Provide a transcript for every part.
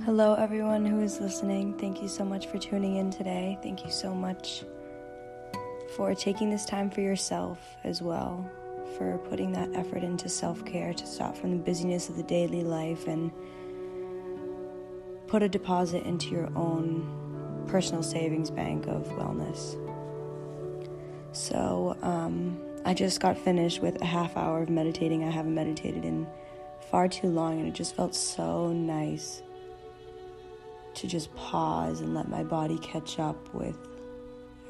Hello, everyone who is listening. Thank you so much for tuning in today. Thank you so much for taking this time for yourself as well, for putting that effort into self care to stop from the busyness of the daily life and put a deposit into your own personal savings bank of wellness. So, um, I just got finished with a half hour of meditating. I haven't meditated in far too long, and it just felt so nice to just pause and let my body catch up with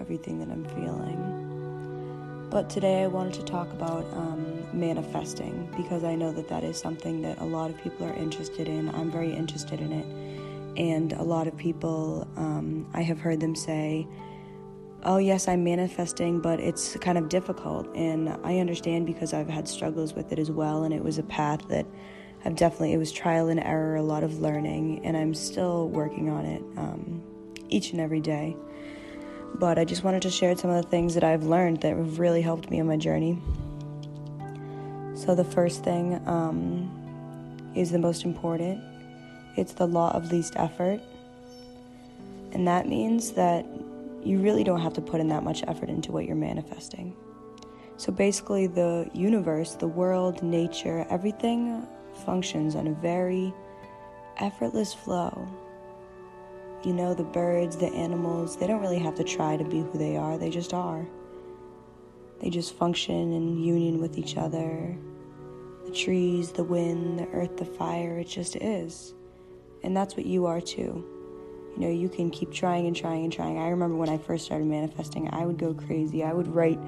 everything that I'm feeling. But today I wanted to talk about um, manifesting because I know that that is something that a lot of people are interested in. I'm very interested in it. And a lot of people, um, I have heard them say, oh, yes, I'm manifesting, but it's kind of difficult. And I understand because I've had struggles with it as well. And it was a path that I've definitely, it was trial and error, a lot of learning, and I'm still working on it um, each and every day. But I just wanted to share some of the things that I've learned that have really helped me on my journey. So, the first thing um, is the most important it's the law of least effort. And that means that you really don't have to put in that much effort into what you're manifesting. So basically, the universe, the world, nature, everything functions on a very effortless flow. You know, the birds, the animals, they don't really have to try to be who they are, they just are. They just function in union with each other. The trees, the wind, the earth, the fire, it just is. And that's what you are too. You know, you can keep trying and trying and trying. I remember when I first started manifesting, I would go crazy. I would write,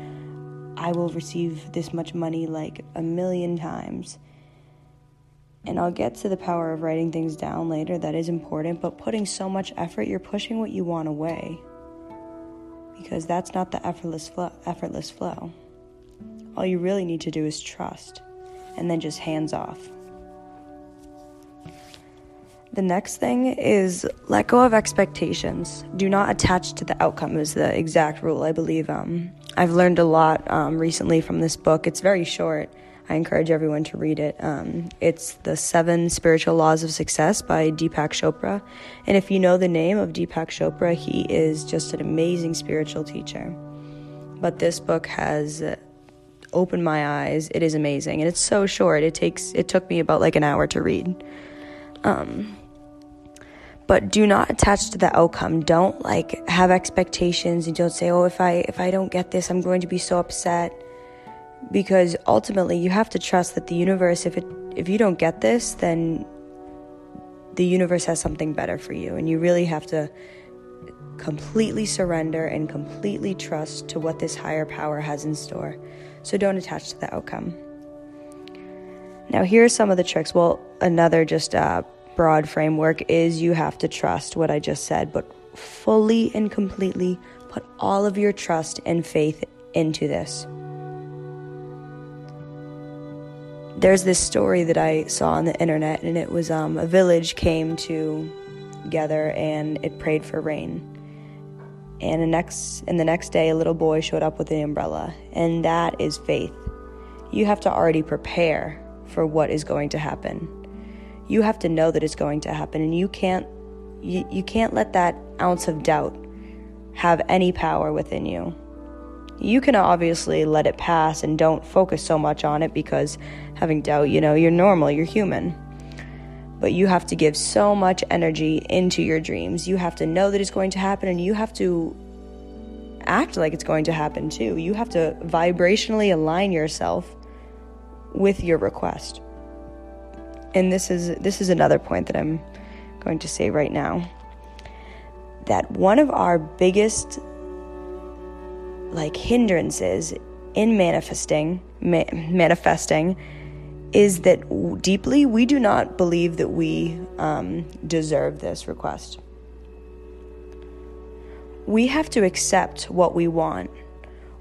I will receive this much money like a million times. And I'll get to the power of writing things down later, that is important, but putting so much effort, you're pushing what you want away. Because that's not the effortless flow, effortless flow. All you really need to do is trust and then just hands off. The next thing is let go of expectations. Do not attach to the outcome is the exact rule. I believe um, I've learned a lot um, recently from this book. It's very short. I encourage everyone to read it. Um, it's The Seven Spiritual Laws of Success by Deepak Chopra. And if you know the name of Deepak Chopra, he is just an amazing spiritual teacher. But this book has opened my eyes. It is amazing. And it's so short. It takes it took me about like an hour to read. Um, but do not attach to the outcome don't like have expectations and don't say oh if i if i don't get this i'm going to be so upset because ultimately you have to trust that the universe if it if you don't get this then the universe has something better for you. And you really have to completely surrender and completely trust to what this higher power has in store. So don't attach to the outcome. Now here are some of the tricks. Well another just uh, broad framework is you have to trust what I just said, but fully and completely put all of your trust and faith into this. There's this story that I saw on the internet, and it was um, a village came together and it prayed for rain. And the next and the next day, a little boy showed up with an umbrella, and that is faith. You have to already prepare for what is going to happen you have to know that it's going to happen and you can't you, you can't let that ounce of doubt have any power within you you can obviously let it pass and don't focus so much on it because having doubt you know you're normal you're human. But you have to give so much energy into your dreams. You have to know that it's going to happen and you have to act like it's going to happen too. You have to vibrationally align yourself with your request. And this is this is another point that I'm going to say right now. That one of our biggest like hindrances in manifesting ma- manifesting is that deeply we do not believe that we um, deserve this request we have to accept what we want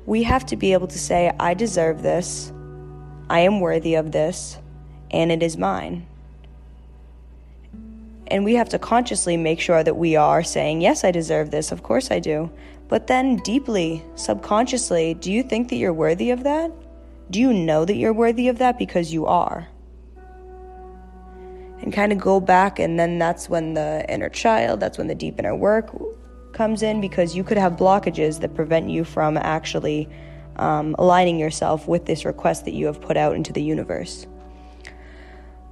we have to be able to say i deserve this i am worthy of this and it is mine. And we have to consciously make sure that we are saying, Yes, I deserve this. Of course I do. But then, deeply, subconsciously, do you think that you're worthy of that? Do you know that you're worthy of that? Because you are. and kind of go back. And then that's when the inner child, that's when the deep inner work comes in because you could have blockages that prevent you from actually um, aligning yourself with this request that you have put out into the universe.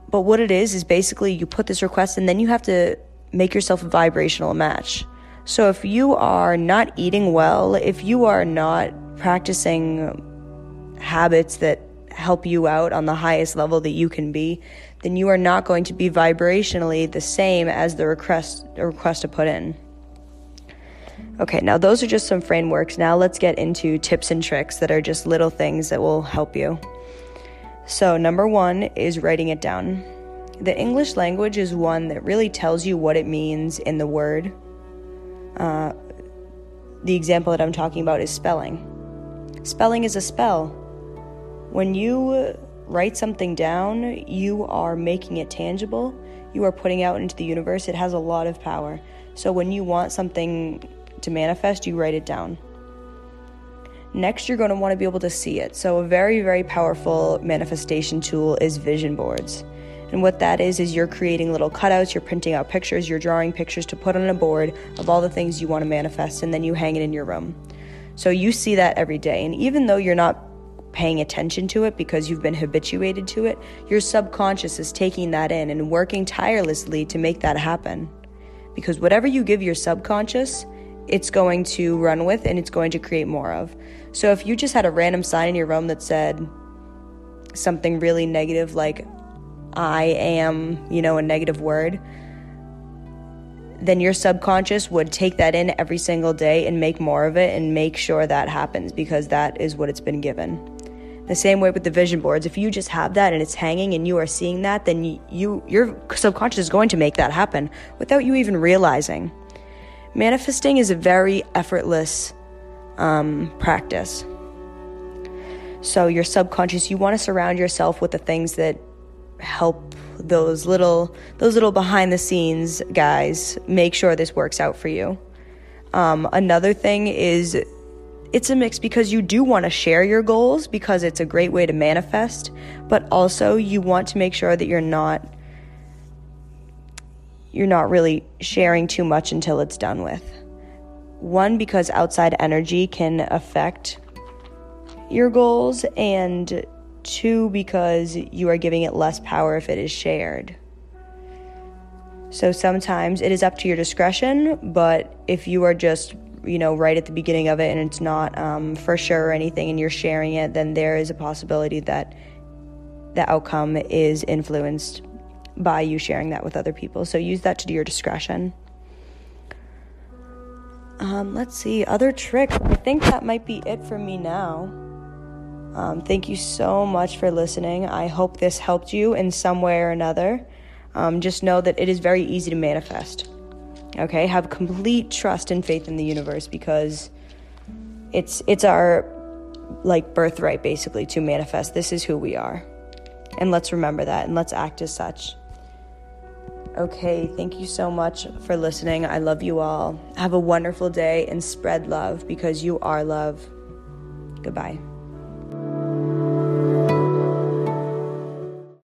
But what it is, is basically you put this request and then you have to make yourself a vibrational match. So if you are not eating well, if you are not practicing habits that help you out on the highest level that you can be, then you are not going to be vibrationally the same as the request request to put in. Okay, now those are just some frameworks. Now let's get into tips and tricks that are just little things that will help you. So, number one is writing it down. The English language is one that really tells you what it means in the word. Uh, the example that I'm talking about is spelling. Spelling is a spell. When you write something down, you are making it tangible. You are putting out into the universe. It has a lot of power. So when you want something to manifest, you write it down. Next, you're going to want to be able to see it. So, a very, very powerful manifestation tool is vision boards. And what that is, is you're creating little cutouts, you're printing out pictures, you're drawing pictures to put on a board of all the things you want to manifest, and then you hang it in your room. So, you see that every day. And even though you're not paying attention to it because you've been habituated to it, your subconscious is taking that in and working tirelessly to make that happen. Because whatever you give your subconscious, it's going to run with and it's going to create more of. So if you just had a random sign in your room that said something really negative like I am, you know, a negative word, then your subconscious would take that in every single day and make more of it and make sure that happens because that is what it's been given. The same way with the vision boards. If you just have that and it's hanging and you are seeing that, then you, you your subconscious is going to make that happen without you even realizing. Manifesting is a very effortless um, practice. So, your subconscious, you want to surround yourself with the things that help those little those little behind the scenes guys make sure this works out for you. Um, another thing is it's a mix because you do want to share your goals because it's a great way to manifest, but also you want to make sure that you're not you're not really sharing too much until it's done with. One, because outside energy can affect your goals, and two, because you are giving it less power if it is shared. So sometimes it is up to your discretion, but if you are just, you know, right at the beginning of it and it's not um, for sure or anything and you're sharing it, then there is a possibility that the outcome is influenced by you sharing that with other people. So use that to your discretion. Um, let's see, other tricks. I think that might be it for me now. Um, thank you so much for listening. I hope this helped you in some way or another. Um, just know that it is very easy to manifest. Okay, have complete trust and faith in the universe because it's it's our like birthright basically to manifest. This is who we are. And let's remember that and let's act as such. Okay, thank you so much for listening. I love you all. Have a wonderful day and spread love because you are love. Goodbye.